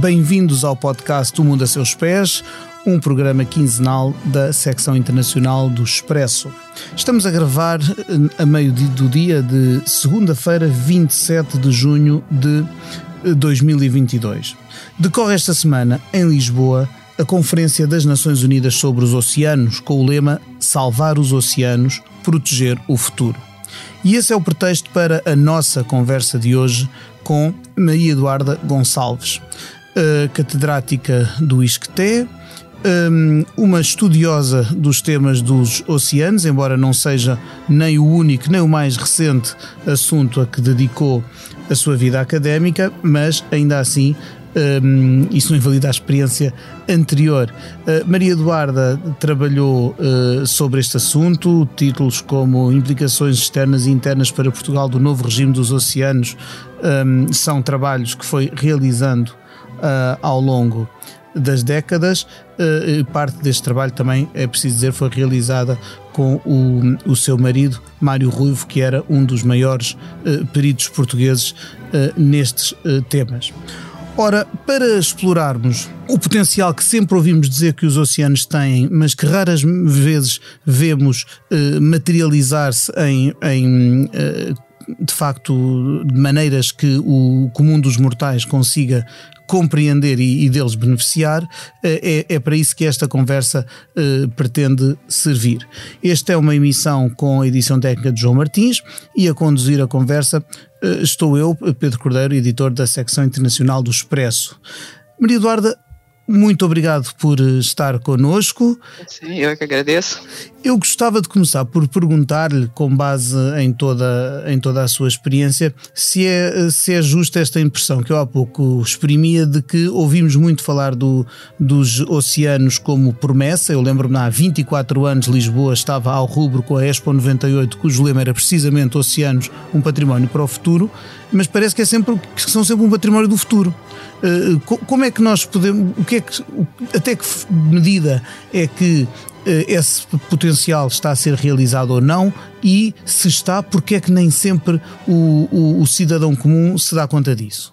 Bem-vindos ao podcast O Mundo a Seus Pés, um programa quinzenal da secção internacional do Expresso. Estamos a gravar eh, a meio do dia de segunda-feira, 27 de junho de 2022. Eh, Decorre esta semana, em Lisboa, a Conferência das Nações Unidas sobre os Oceanos, com o lema Salvar os Oceanos, Proteger o Futuro. E esse é o pretexto para a nossa conversa de hoje com Maria Eduarda Gonçalves, catedrática do ISCTE, hum, uma estudiosa dos temas dos oceanos, embora não seja nem o único nem o mais recente assunto a que dedicou a sua vida académica, mas ainda assim um, isso não invalida a experiência anterior. Uh, Maria Eduarda trabalhou uh, sobre este assunto, títulos como Implicações Externas e Internas para Portugal do Novo Regime dos Oceanos um, são trabalhos que foi realizando uh, ao longo das décadas. parte deste trabalho também, é preciso dizer, foi realizada com o, o seu marido, Mário Ruivo, que era um dos maiores peritos portugueses nestes temas. Ora, para explorarmos o potencial que sempre ouvimos dizer que os oceanos têm, mas que raras vezes vemos uh, materializar-se em, em uh, de facto, de maneiras que o comum dos mortais consiga compreender e, e deles beneficiar, eh, é, é, para isso que esta conversa eh, pretende servir. Esta é uma emissão com a edição técnica de João Martins e a conduzir a conversa eh, estou eu, Pedro Cordeiro, editor da secção internacional do Expresso. Maria Eduarda, muito obrigado por eh, estar connosco. Sim, eu é que agradeço. Eu gostava de começar por perguntar-lhe, com base em toda, em toda a sua experiência, se é, se é justa esta impressão que eu há pouco exprimia de que ouvimos muito falar do, dos oceanos como promessa. Eu lembro-me há 24 anos Lisboa estava ao rubro com a Expo 98, cujo lema era precisamente Oceanos, um património para o futuro, mas parece que, é sempre, que são sempre um património do futuro. Eh, como é que nós podemos, o que é que, até que medida é que eh, esse potencial está a ser realizado ou não e se está, porque é que nem sempre o, o, o cidadão comum se dá conta disso?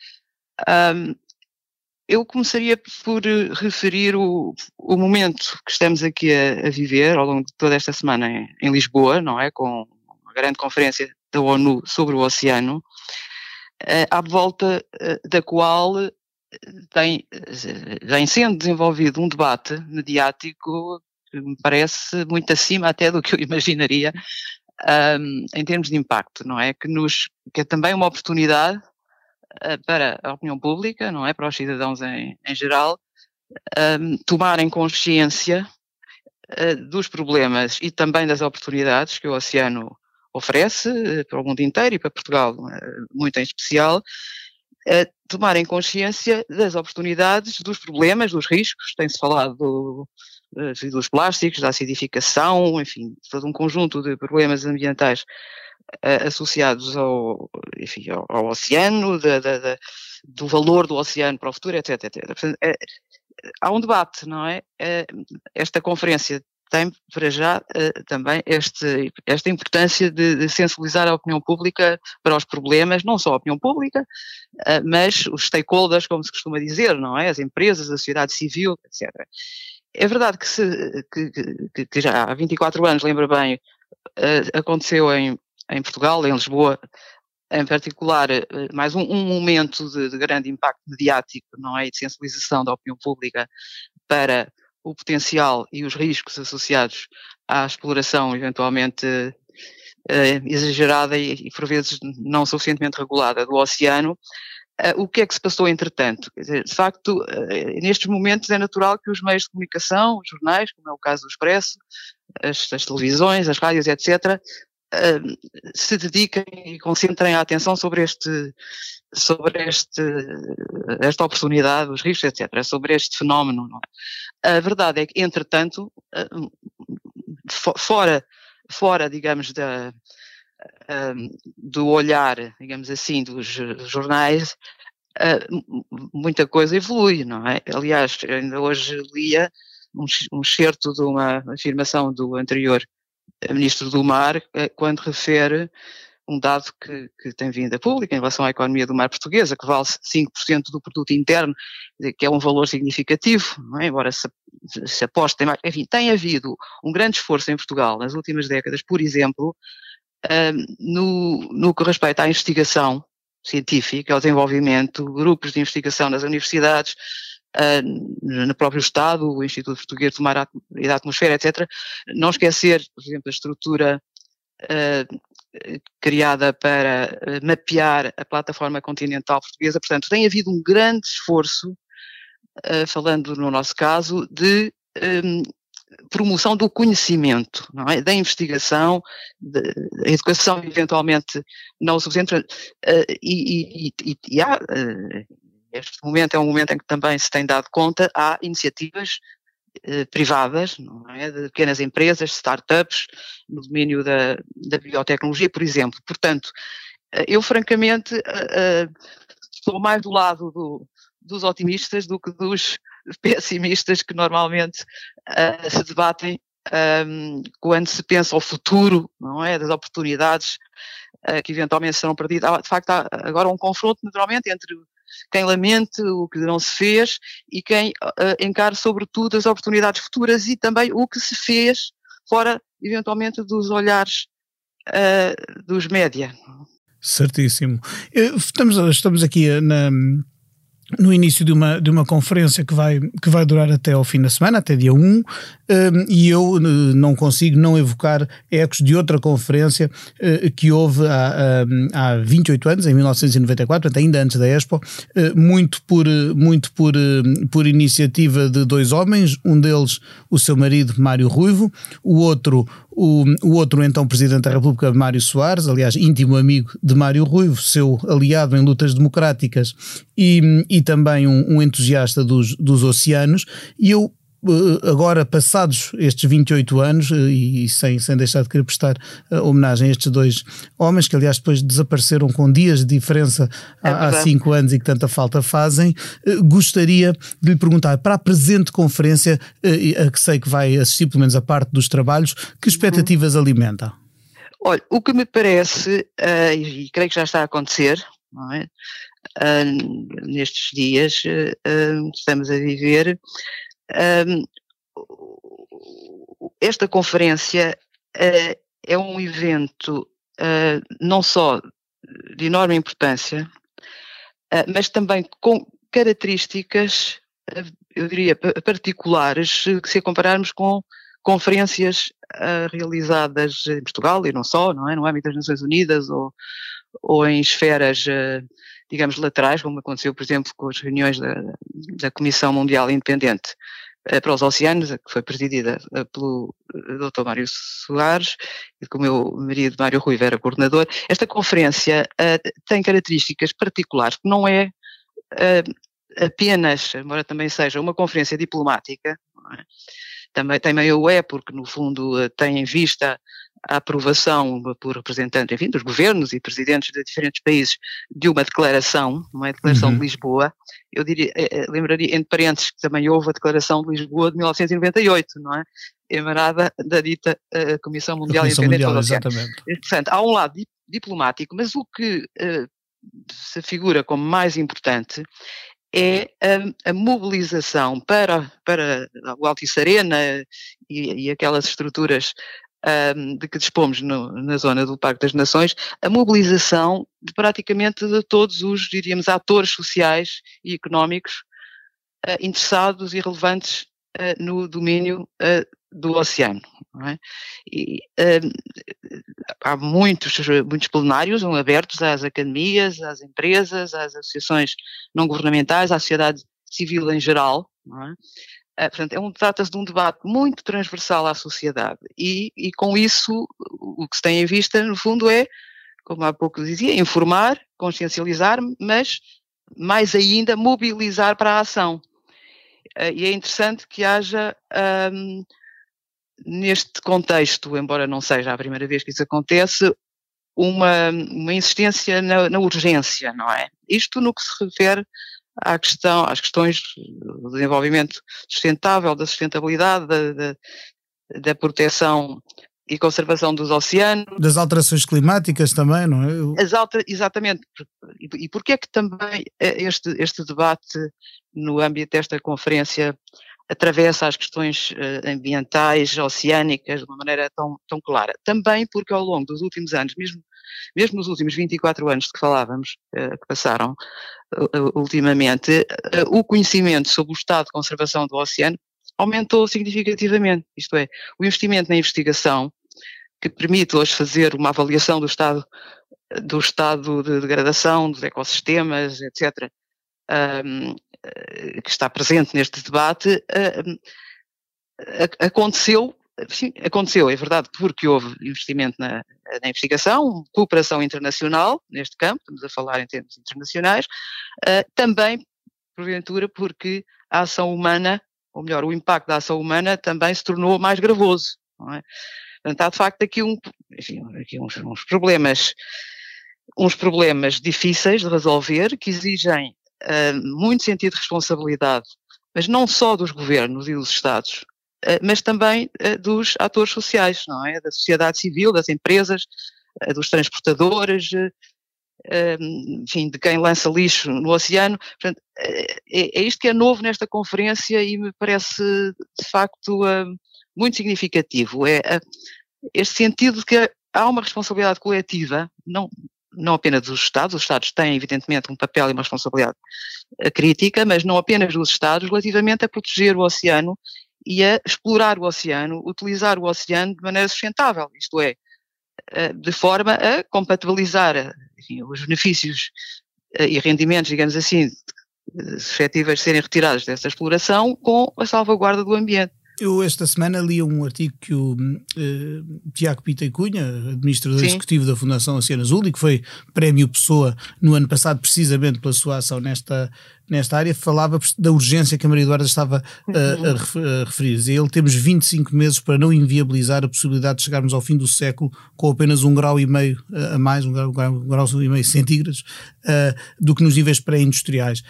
Um, eu começaria por referir o, o, momento que estamos aqui a, a, viver ao longo de toda esta semana em, em, Lisboa, não é? Com a grande conferência da ONU sobre o oceano, uh, à volta uh, da qual tem, vem sendo desenvolvido um debate mediático que me parece muito acima até do que eu imaginaria um, em termos de impacto, não é? Que, nos, que é também uma oportunidade eh, para a opinião pública, não é? Para os cidadãos em, em geral, um, tomarem consciência uh, dos problemas e também das oportunidades que o oceano oferece uh, para o mundo inteiro e para Portugal uh, muito em especial, tomarem consciência das oportunidades, dos problemas, dos riscos, tem-se falado do, dos plásticos, da acidificação, enfim, todo um conjunto de problemas ambientais associados ao, enfim, ao, ao oceano, do valor do oceano para o futuro, etc. etc. Portanto, é, há um debate, não é? é esta conferência tem para já uh, também este, esta importância de, de, sensibilizar a opinião pública para os problemas, não só a opinião pública, uh, mas os stakeholders, como se costuma dizer, não é? As empresas, a sociedade civil, etc. É verdade que, se, que, que, que já há 24 anos, lembra bem, uh, aconteceu em em Portugal, em Lisboa, em particular, eh, mais um, um momento de, de, grande impacto mediático, não é, e de sensibilização da opinião pública para o potencial e os riscos associados à exploração eventualmente eh, exagerada e, e, por vezes não suficientemente regulada do oceano. Uh, o que é que se passou entretanto? Dizer, de facto, uh, nestes momentos é natural que os meios de comunicação, os jornais, como é o caso do Expresso, as, as televisões, as rádios, etc., se dediquem e concentrem a atenção sobre este, sobre este, esta oportunidade, os riscos, etc., sobre este fenómeno. É? A verdade é que, entretanto, fora, fora, digamos, da, do olhar, digamos assim, dos jornais, muita coisa evolui, não é? Aliás, ainda hoje lia um, um excerto de uma afirmação do anterior Ministro do Mar, eh, quando refere um dado que, que, tem vindo a público em relação à economia do mar portuguesa, que vale 5% do produto interno, que é um valor significativo, é? embora se, se aposte mais. Enfim, tem havido um grande esforço em Portugal nas últimas décadas, por exemplo, uh, no, no que respeita à investigação científica, ao desenvolvimento, grupos de investigação nas universidades, no próprio Estado, o Instituto Português do Mar e da Atmosfera, etc. Não esquecer, por exemplo, a estrutura uh, criada para uh, mapear a plataforma continental portuguesa. Portanto, tem havido um grande esforço, falando no nosso caso, de promoção do conhecimento, é? da investigação, da educação eventualmente não o suficiente, e, e, e, e, há, este momento é um momento em que também se tem dado conta, há iniciativas eh, privadas, é? de pequenas empresas, startups, no domínio da, da biotecnologia, por exemplo. Portanto, eh, eu francamente eh, estou mais do lado do, dos otimistas do que dos pessimistas que normalmente se debatem um, quando se pensa ao futuro, não é, das oportunidades que eventualmente serão perdidas. De facto, há agora um confronto, naturalmente, entre quem lamente o que não se fez e quem uh, sobretudo as oportunidades futuras e também o que se fez fora, eventualmente, dos olhares uh, dos média. Certíssimo. Estamos, estamos aqui na, no início de uma, de uma conferência que vai, que vai durar até ao fim da semana, até dia 1, um, e eu não consigo não evocar ecos de outra conferência uh, que houve há, há 28 anos, em 1994, ainda antes da Expo, uh, muito, por, muito por, por iniciativa de dois homens, um deles o seu marido Mário Ruivo, o outro o, o outro, então, Presidente da República, Mário Soares, aliás, íntimo amigo de Mário Ruivo, seu aliado em lutas democráticas e, e também um, um entusiasta dos, dos oceanos, e eu agora passados estes 28 anos eh, e sem, sem deixar de querer prestar eh, homenagem a estes dois homens que aliás depois desapareceram com dias de diferença é há, há cinco anos e que tanta falta fazem gostaria de lhe perguntar para a presente conferência a que sei que vai assistir pelo menos a parte dos trabalhos que expectativas uhum. alimenta? Olha, o que me parece uh, e creio que já está a acontecer não é? Uh, nestes dias uh, estamos a viver esta conferência uh, é um evento uh, não só de enorme importância, uh, mas também com características, eu diria, particulares, se compararmos com conferências realizadas em Portugal e não só, não é? No âmbito das Nações Unidas ou, ou em esferas digamos, laterais, como aconteceu, por exemplo, com as reuniões da, da Comissão Mundial Independente eh, para os oceanos, que foi presidida eh, pelo eh, Dr. Mário Soares com o meu marido Mário Rui era coordenador. Esta conferência tem características particulares, que não é apenas, embora também seja uma conferência diplomática, é? também, também o é, porque no fundo tem em vista a aprovação por representantes, enfim, dos governos e presidentes de diferentes países de uma declaração, uma declaração uhum. de Lisboa, eu diria, eh, eh, lembraria, entre parênteses, que também houve a declaração de Lisboa de 1998, não é? Emanada da dita uh, Comissão Mundial Comissão Independente Mundial, exatamente. Portanto, há um lado diplomático, mas o que uh, se figura como mais importante é a, a, mobilização para, para o Altice Arena e, e aquelas estruturas um, de que dispomos no, na zona do Parque das Nações, a mobilização de praticamente de todos os, diríamos, atores sociais e económicos uh, interessados e relevantes uh, no domínio uh, do oceano. É? E, há muitos, muitos plenários abertos às academias, às empresas, às associações não governamentais, à sociedade civil em geral, é? Uh, portanto, é um, trata-se de um debate muito transversal à sociedade e, e com isso o que se tem em vista, no fundo, é, como há pouco dizia, informar, consciencializar, mas mais ainda mobilizar para a ação. Uh, e é interessante que haja um, neste contexto, embora não seja a primeira vez que isso acontece, uma, uma insistência na, na, urgência, não é? Isto no que se refere à questão, às questões do desenvolvimento sustentável, da sustentabilidade, da, da, da proteção e conservação dos oceanos. Das alterações climáticas também, não é? As alter, exatamente. E, e porquê é que também este, este debate no âmbito desta conferência atravessa as questões uh, ambientais, oceânicas, de uma maneira tão, tão clara. Também porque ao longo dos últimos anos, mesmo, mesmo nos últimos 24 anos de que falávamos, uh, que passaram uh, ultimamente, o conhecimento sobre o estado de conservação do oceano aumentou significativamente. Isto é, o investimento na investigação, que permite hoje fazer uma avaliação do estado, do estado de degradação dos ecossistemas, etc., um, que está presente neste debate, aconteceu, sim, aconteceu, é verdade, porque houve investimento na, na, investigação, cooperação internacional neste campo, estamos a falar em termos internacionais, também, porventura, porque a ação humana, ou melhor, o impacto da ação humana também se tornou mais gravoso, não é? Portanto, há de facto aqui, um, enfim, aqui uns, uns problemas uns problemas difíceis de resolver, que exigem uh, muito sentido de responsabilidade, mas não só dos governos e dos Estados, uh, mas também uh, dos atores sociais, não é? Da sociedade civil, das empresas, dos transportadores, enfim, de quem lança lixo no oceano. Portanto, é, é, isto que é novo nesta conferência e me parece, de facto, muito significativo. É este sentido de que há uma responsabilidade coletiva, não, não apenas dos Estados, os Estados têm evidentemente um papel e uma responsabilidade eh, crítica, mas não apenas dos Estados, relativamente a proteger o oceano e a explorar o oceano, utilizar o oceano de maneira sustentável, isto é, eh, de forma a compatibilizar enfim, os benefícios eh, e rendimentos, digamos assim, suscetíveis de serem retirados dessa exploração com a salvaguarda do ambiente. Eu esta semana li um artigo que o uh, Tiago Pita e Cunha, administrador Sim. executivo da Fundação Oceano Azul e que foi prémio Pessoa no ano passado precisamente pela sua ação nesta, nesta área, falava da urgência que a Maria Eduarda estava uh, a, a referir. E ele temos 25 meses para não inviabilizar a possibilidade de chegarmos ao fim do século com apenas um grau e meio uh, a mais, um grau, um grau e meio centígrados, do que nos níveis pré-industriais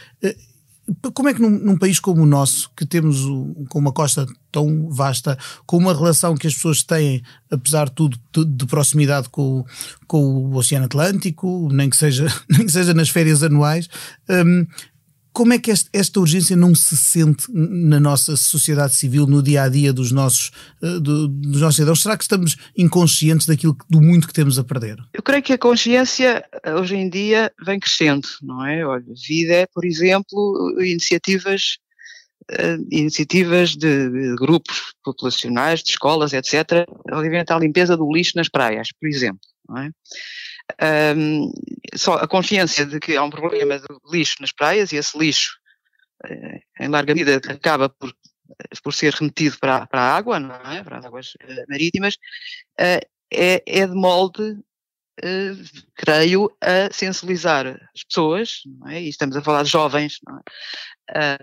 como é que num, num, país como o nosso, que temos com uma costa tão vasta, com uma relação que as pessoas têm, apesar de tudo, de, de proximidade com, com o Oceano Atlântico, nem que seja, nem que seja nas férias anuais, um, como é que esta, esta, urgência não se sente na nossa sociedade civil, no dia a dia dos nossos, uh, do, dos nossos cidadãos? Será que estamos inconscientes daquilo, do muito que temos a perder? Eu creio que a consciência eh, hoje em dia vem crescendo, não é? Olha, vida é, por exemplo, iniciativas uh, iniciativas de, grupos populacionais, de escolas, etc., relativamente à limpeza do lixo nas praias, por exemplo, é? Um, só a consciência de que há um problema de lixo nas praias e esse lixo, uh, em larga medida, acaba por, por ser remetido para, para a água, não é? para as águas uh, marítimas, uh, é, é de molde creio, a sensibilizar as pessoas, é? e estamos a falar de jovens, é?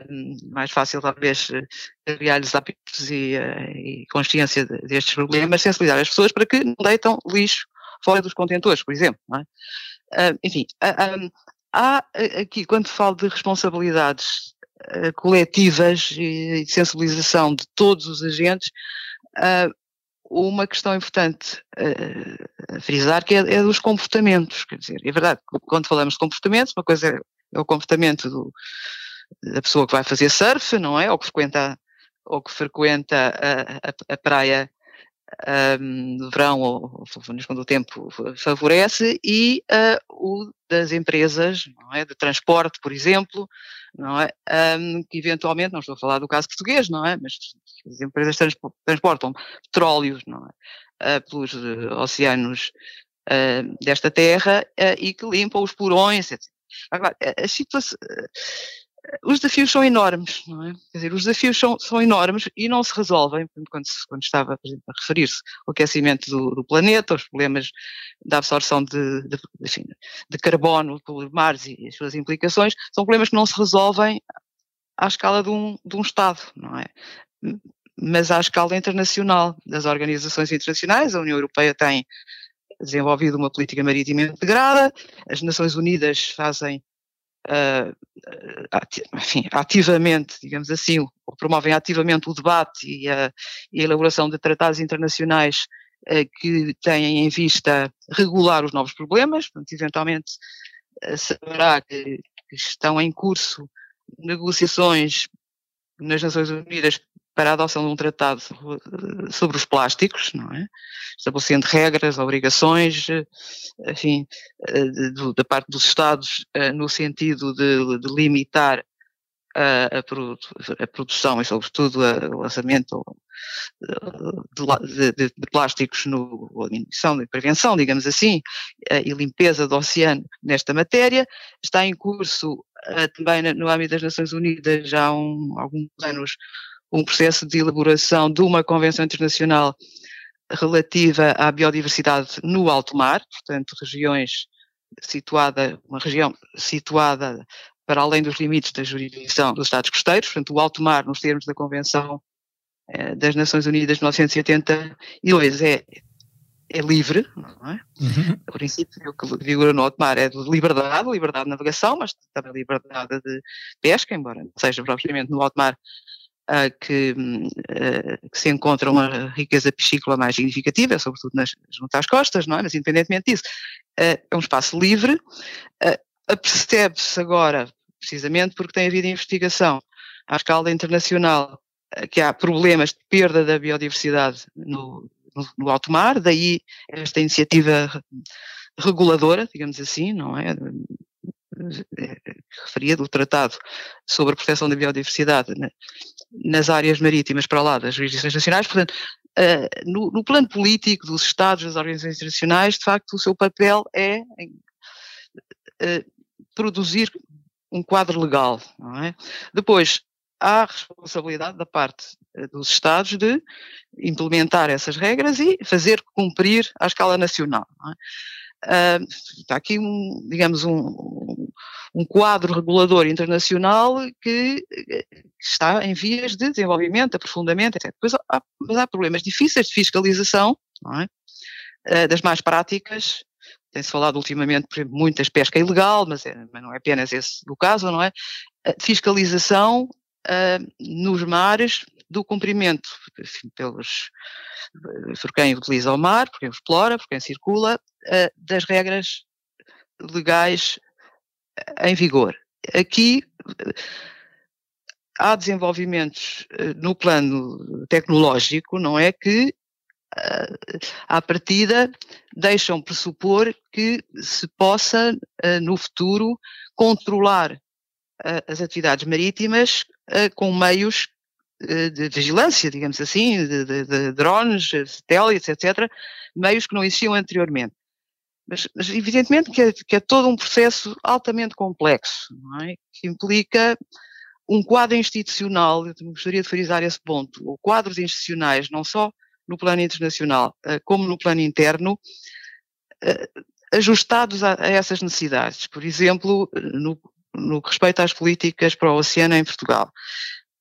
mais fácil talvez criar-lhes hábitos e, e consciência de, destes problemas, sensibilizar as pessoas para que não deitam lixo fora dos contentores, por exemplo. É? Uh, enfim, uh, há aqui, quando falo de responsabilidades coletivas e, de sensibilização de todos os agentes, uma questão importante a frisar que é, é, dos comportamentos. Quer dizer, é verdade, quando falamos de comportamentos, uma coisa é, é o comportamento do, da pessoa que vai fazer surf, não é? Ou que frequenta, ou que frequenta a, a, a praia um, verão ou, quando o tempo favorece e uh, o das empresas não é, de transporte, por exemplo, não é, um, que eventualmente, não estou a falar do caso português, não é, mas as empresas transportam petróleos não é, uh, pelos uh, oceanos desta terra e que limpam os porões, etc. Agora, a situação os desafios são enormes, não é? Quer dizer, os desafios são, são enormes e não se resolvem, quando, quando estava, por exemplo, a referir-se ao aquecimento do, do, planeta, aos problemas da absorção de, de, enfim, de carbono pelos mares e as suas implicações, são problemas que não se resolvem à escala de um, de um Estado, não é? Mas à escala internacional, das organizações internacionais, a União Europeia tem desenvolvido uma política marítima integrada, as Nações Unidas fazem uh, enfim, ativamente, digamos assim, ou promovem ativamente o debate e a, e a elaboração de tratados internacionais uh, que têm em vista regular os novos problemas, portanto, eventualmente uh, saberá que, que estão em curso negociações nas Nações Unidas para a adoção de um tratado sobre os plásticos, não é? Estabelecendo regras, obrigações, enfim, da parte dos Estados no sentido de, de limitar a, a, produção e, sobretudo, o lançamento de, de, de, plásticos no a diminuição e prevenção, digamos assim, e limpeza do oceano nesta matéria. Está em curso também no âmbito das Nações Unidas já há um, alguns anos um processo de elaboração de uma convenção internacional relativa à biodiversidade no alto mar, portanto, regiões situada, uma região situada para além dos limites da jurisdição dos Estados costeiros, portanto, o alto mar, nos termos da Convenção eh, das Nações Unidas de 1982, é, é livre, não é? Uhum. O princípio que vigora no alto mar é de liberdade, liberdade de navegação, mas também liberdade de pesca, embora não seja propriamente no alto mar uh, que, uh, que, se encontra uma riqueza piscícola mais significativa, sobretudo nas, junto às costas, não é? Mas independentemente disso, uh, é um espaço livre. Uh, Percebe-se agora, precisamente porque tem havido investigação à escala internacional, que há problemas de perda da biodiversidade no, no, no alto mar, daí esta iniciativa reguladora, digamos assim, não é? Referia do Tratado sobre a Proteção da Biodiversidade né? nas áreas marítimas para lá das jurisdições nacionais. Portanto, uh, no, no, plano político dos Estados, das organizações internacionais, de facto, o seu papel é uh, produzir um quadro legal. É? Depois, há responsabilidade da parte eh, dos Estados de implementar essas regras e fazer cumprir à escala nacional. É? Uh, está aqui, um, digamos, um, um quadro regulador internacional que está em vias de desenvolvimento, aprofundamento, etc. Depois há, mas há problemas difíceis de fiscalização, é? Uh, das más práticas, tem-se falado ultimamente, por exemplo, muitas pesca ilegal, mas, é, mas, não é apenas esse o caso, não é? fiscalização uh, nos mares do cumprimento enfim, pelos, por quem utiliza o mar, por quem explora, por quem circula, uh, das regras legais em vigor. Aqui há desenvolvimentos no plano tecnológico, não é? Que à partida deixam pressupor que se possa no futuro controlar as atividades marítimas com meios eh, de vigilância, digamos assim, de, de, de drones, satélites, etc., meios que não existiam anteriormente. Mas, mas evidentemente que é, que é, todo um processo altamente complexo, é? que implica um quadro institucional, eu gostaria de frisar esse ponto, ou quadros institucionais, não só no plano internacional, eh, como no plano interno, eh, ajustados a, a essas necessidades. Por exemplo, no, no que respeita às políticas para o oceano em Portugal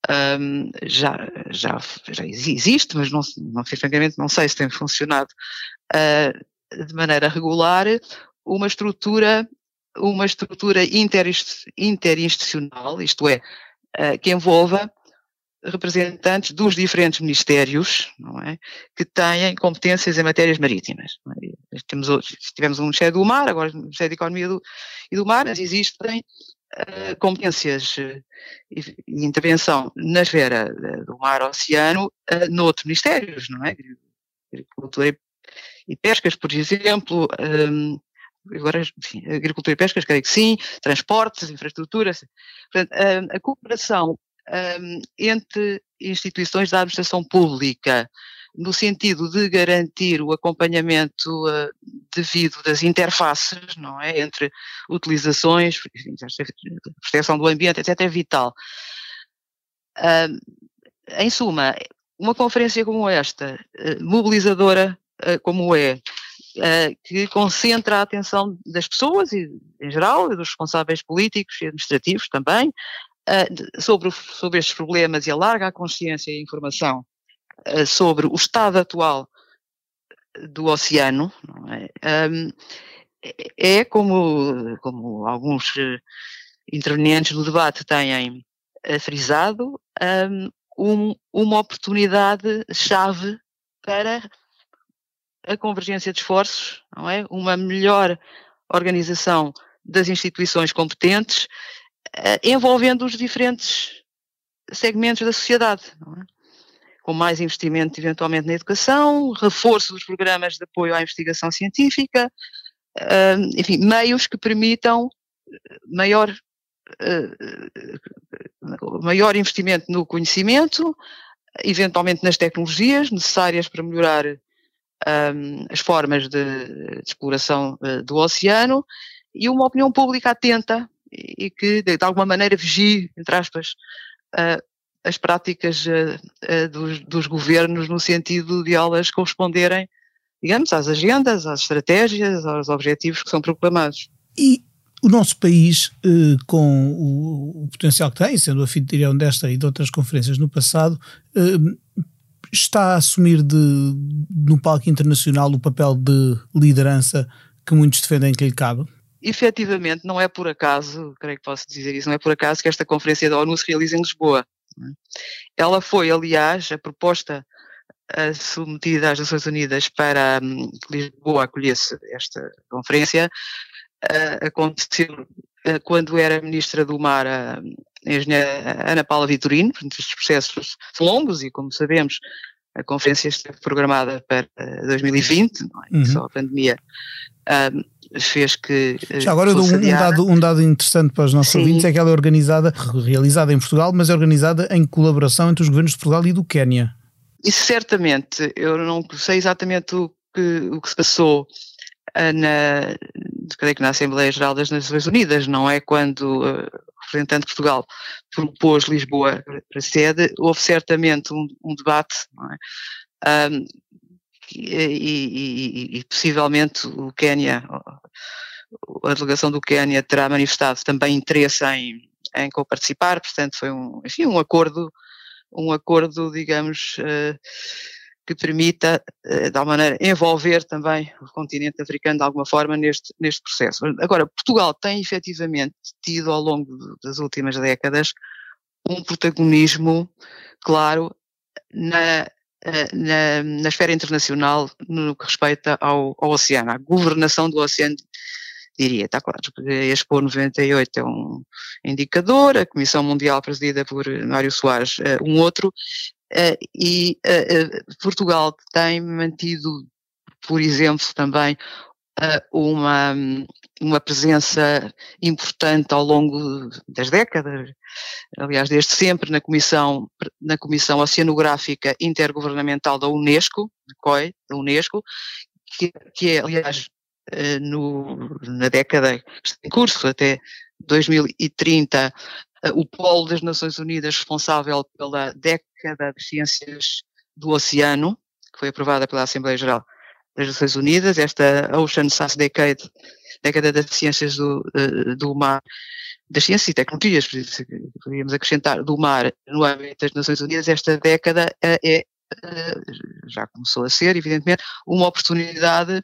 um, já, já, já existe, mas não, não, francamente não sei se tem funcionado uh, de maneira regular, uma estrutura, uma estrutura interinstitucional, isto é, uh, que envolva representantes dos diferentes ministérios, não é, que têm competências em matérias marítimas. É? Temos, tivemos um Ministério do Mar, agora o Ministério da Economia do, e do Mar, mas existem uh, competências uh, e, intervenção na esfera do mar-oceano uh, noutros ministérios, não é? Agricultura e, e pescas, por exemplo, um, agora, enfim, agricultura e pescas, creio que sim, transportes, infraestruturas. Portanto, a cooperação um, entre instituições da administração pública no sentido de garantir o acompanhamento uh, devido das interfaces, não é, entre utilizações, proteção do ambiente, etc, é vital. Uh, em suma, uma conferência como esta, mobilizadora como é, que concentra a atenção das pessoas, e, em geral, e dos responsáveis políticos e administrativos também, sobre, sobre estes problemas e alarga a consciência e a informação sobre o estado atual do oceano, é? Um, é como, como alguns intervenientes no debate têm frisado, um, uma oportunidade-chave para a convergência de esforços, não é? uma melhor organização das instituições competentes uh, envolvendo os diferentes segmentos da sociedade, é? com mais investimento eventualmente na educação, reforço dos programas de apoio à investigação científica, uh, enfim, meios que permitam maior, uh, maior investimento no conhecimento, eventualmente nas tecnologias necessárias para melhorar um, as formas de, de exploração uh, do oceano e uma opinião pública atenta e que de, de alguma maneira vigie, entre aspas, uh, as práticas uh, uh, dos, dos, governos no sentido de elas corresponderem, digamos, às agendas, às estratégias, aos objetivos que são proclamados. E o nosso país, com o, o, potencial que tem, sendo anfitrião desta e de outras conferências no passado, está a assumir de, no palco internacional o papel de liderança que muitos defendem que lhe cabe? efetivamente, não é por acaso, creio que posso dizer isso, não é por acaso que esta conferência da ONU se realiza em Lisboa. É? Ela foi, aliás, a proposta submetida às Nações Unidas para um, que Lisboa acolhesse esta conferência, uh, aconteceu uh, quando era Ministra do Mar a engenheira Ana Paula Vitorino, portanto estes processos são longos e, como sabemos, a conferência esteve programada para 2020, não é? Uhum. só a pandemia fez que. Eh, Já agora eu dou um, dado, um dado interessante para os nossos Sim. ouvintes: é que ela é organizada, realizada em Portugal, mas é organizada em colaboração entre os governos de Portugal e do Quénia. Isso certamente, eu não sei exatamente o que, o que se passou eh, na, creio que na Assembleia Geral das Nações Unidas, não é quando uh, o representante de Portugal propôs Lisboa para sede, houve certamente um, um debate, é? Um, e, e, e, possivelmente o Quênia, a delegação do Quênia terá manifestado também interesse em, em co-participar, portanto foi um, enfim, um acordo, um acordo, digamos, uh, que permita, uh, de alguma maneira, envolver também o continente africano de alguma forma neste, neste processo. Agora, Portugal tem efetivamente tido ao longo das últimas décadas um protagonismo, claro, na eh, na, na esfera internacional no que respeita ao, ao oceano, à governação do oceano diria, está claro, a Expo 98 é um indicador, a Comissão Mundial presidida por Mário Soares eh, um outro, eh, e Portugal tem mantido, por exemplo, também uma, uma presença importante ao longo das décadas, aliás, desde sempre na Comissão, na Comissão Oceanográfica Intergovernamental da Unesco, COI, da Unesco, que, que é, aliás, eh, no, na década em curso, até 2030, eh, o polo das Nações Unidas responsável pela década de ciências do oceano, que foi aprovada pela Assembleia Geral das Nações Unidas, esta Ocean Science Decade, década das ciências do, do mar, das ciências e tecnologias, podríamos acrescentar, do mar no âmbito das Nações Unidas, esta década é, é já começou a ser, evidentemente, uma oportunidade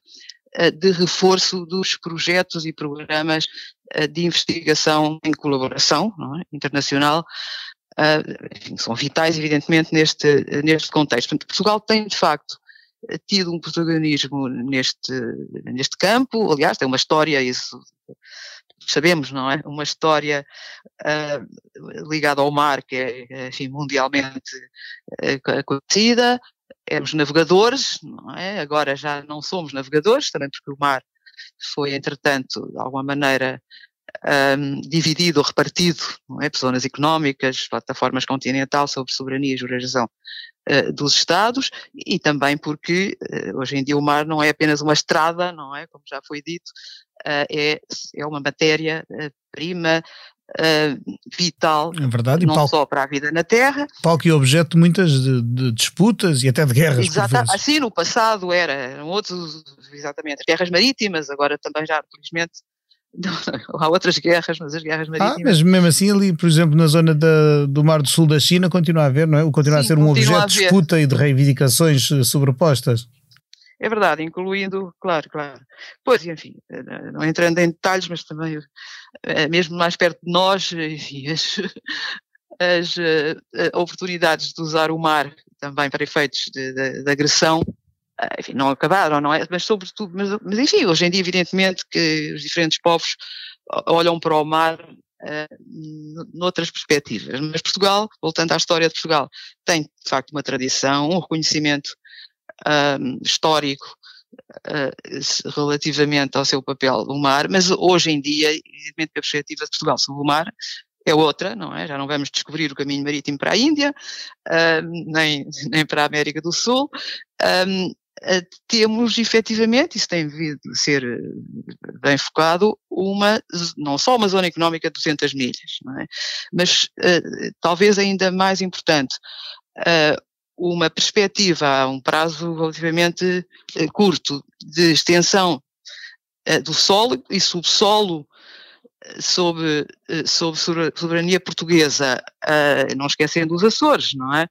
de reforço dos projetos e programas de investigação em colaboração é? internacional, enfim, são vitais, evidentemente, neste, neste contexto. Portanto, Portugal tem, de facto, tido um protagonismo neste, neste campo, aliás, tem uma história, isso sabemos, não é? Uma história uh, ligada ao mar que é, enfim, mundialmente uh, conhecida, éramos navegadores, não é? Agora já não somos navegadores, também porque o mar foi, entretanto, de alguma maneira, um, dividido ou repartido não é, por zonas económicas, plataformas continental sobre soberania e jurisdição uh, dos Estados e também porque uh, hoje em dia o mar não é apenas uma estrada, não é, como já foi dito, uh, é, é uma matéria-prima vital, é verdade, não palco, só para a vida na Terra. Palco e objeto de muitas de, de disputas e até de guerras. Exatamente, assim no passado era, eram outros, exatamente, as guerras marítimas, agora também já, felizmente, há outras guerras, mas as guerras ah, marítimas. Ah, mas mesmo assim, ali, por exemplo, na zona da, do Mar do Sul da China, continua a haver, não é? Continua Sim, a ser um objeto de disputa e de reivindicações eh, sobrepostas. É verdade, incluindo, claro, claro. Pois, enfim, eh, não entrando em detalhes, mas também, eh, mesmo mais perto de nós, enfim, as, as oportunidades de usar o mar também para efeitos de, de, de agressão enfim, não acabaram, não é? Mas sobretudo, mas, mas, enfim, hoje em dia evidentemente que os diferentes povos olham para o mar uh, noutras perspectivas. Mas Portugal, voltando à história de Portugal, tem de facto uma tradição, um reconhecimento uh, histórico uh, relativamente ao seu papel no mar, mas hoje em dia, evidentemente a perspectiva de Portugal sobre o mar é outra, não é? Já não vamos descobrir o caminho marítimo para a Índia, nem, nem para a América do Sul, um, eh, temos efetivamente, isso tem devido a ser eh, bem focado, uma, não só uma zona económica de 200 milhas, é? mas uh, talvez ainda mais importante, uma perspectiva a um prazo relativamente uh, curto de extensão do solo e subsolo sob, sob soberania portuguesa, não esquecendo os Açores, não é?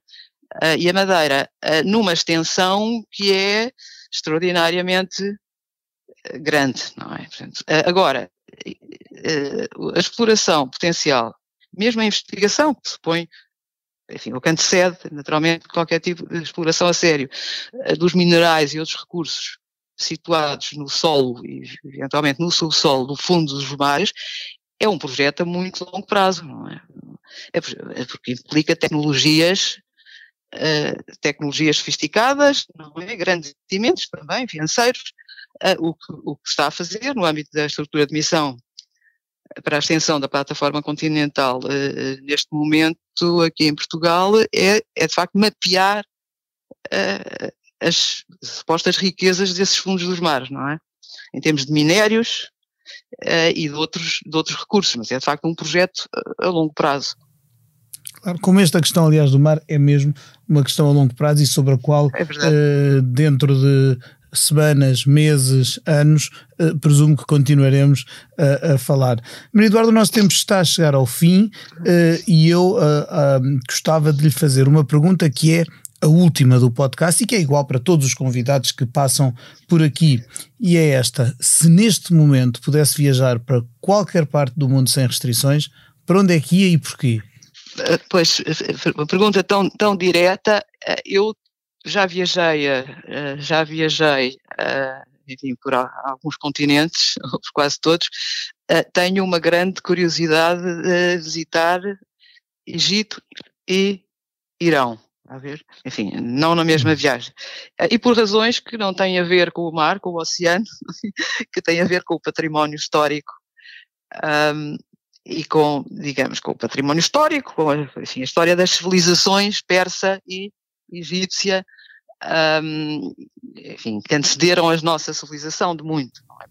e a Madeira numa extensão que é extraordinariamente eh, grande, não é? Portanto, agora, a exploração potencial, mesmo a investigação, que supõe enfim, o que antecede, naturalmente, qualquer tipo de exploração a sério dos minerais e outros recursos situados no solo e eventualmente no subsolo, no fundo dos mares, é um projeto a muito longo prazo, não é? É, é porque implica tecnologias uh, tecnologias sofisticadas, não é? grandes investimentos também financeiros, uh, o, que, o que está a fazer no âmbito da estrutura de missão para a extensão da plataforma continental uh, neste momento aqui em Portugal é, é de facto mapear uh, as supostas riquezas desses fundos dos mares, não é? Em termos de minérios e de outros, de outros recursos, mas é de facto um projeto a longo prazo. Claro, como esta questão, aliás, do mar é mesmo uma questão a longo prazo e sobre a qual, é uh, dentro de semanas, meses, anos, uh, presumo que continuaremos uh, a falar. Maria Eduardo, o nosso tempo está a chegar ao fim uh, e eu gostava de lhe fazer uma pergunta que é a última do podcast e que é igual para todos os convidados que passam por aqui. E é esta: se neste momento pudesse viajar para qualquer parte do mundo sem restrições, para onde é que ia e porquê? Eh, pois, eh, uma pergunta tão, tão direta, eh, eu já viajei, já viajei, enfim, por alguns continentes, por quase todos, tenho uma grande curiosidade de visitar Egito e Irão. A ver? Enfim, não na mesma hum. viagem. E por razões que não têm a ver com o mar, com o oceano, que têm a ver com o património histórico um, e com, digamos, com o património histórico, com a, enfim, a história das civilizações persa e egípcia, um, enfim, que antecederam a nossa civilização de muito, não é.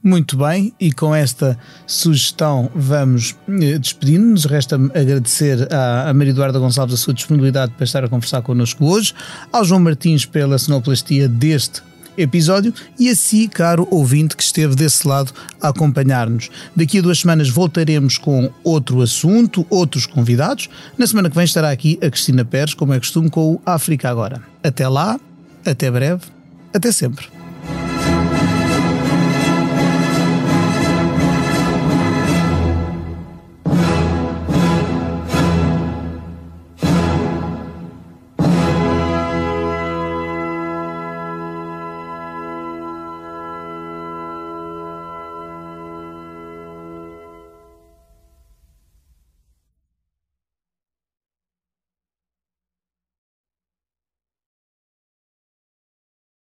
Muito bem, e com esta sugestão vamos eh, despedindo-nos. Resta-me agradecer à, à Maria Eduarda Gonçalves a sua disponibilidade para estar a conversar connosco hoje, ao João Martins pela cenoplastia deste episódio e a si, caro ouvinte que esteve desse lado a acompanhar-nos. Daqui a duas semanas voltaremos com outro assunto, outros convidados. Na semana que vem estará aqui a Cristina Pérez, como é costume, com o África Agora. Até lá, até breve, até sempre.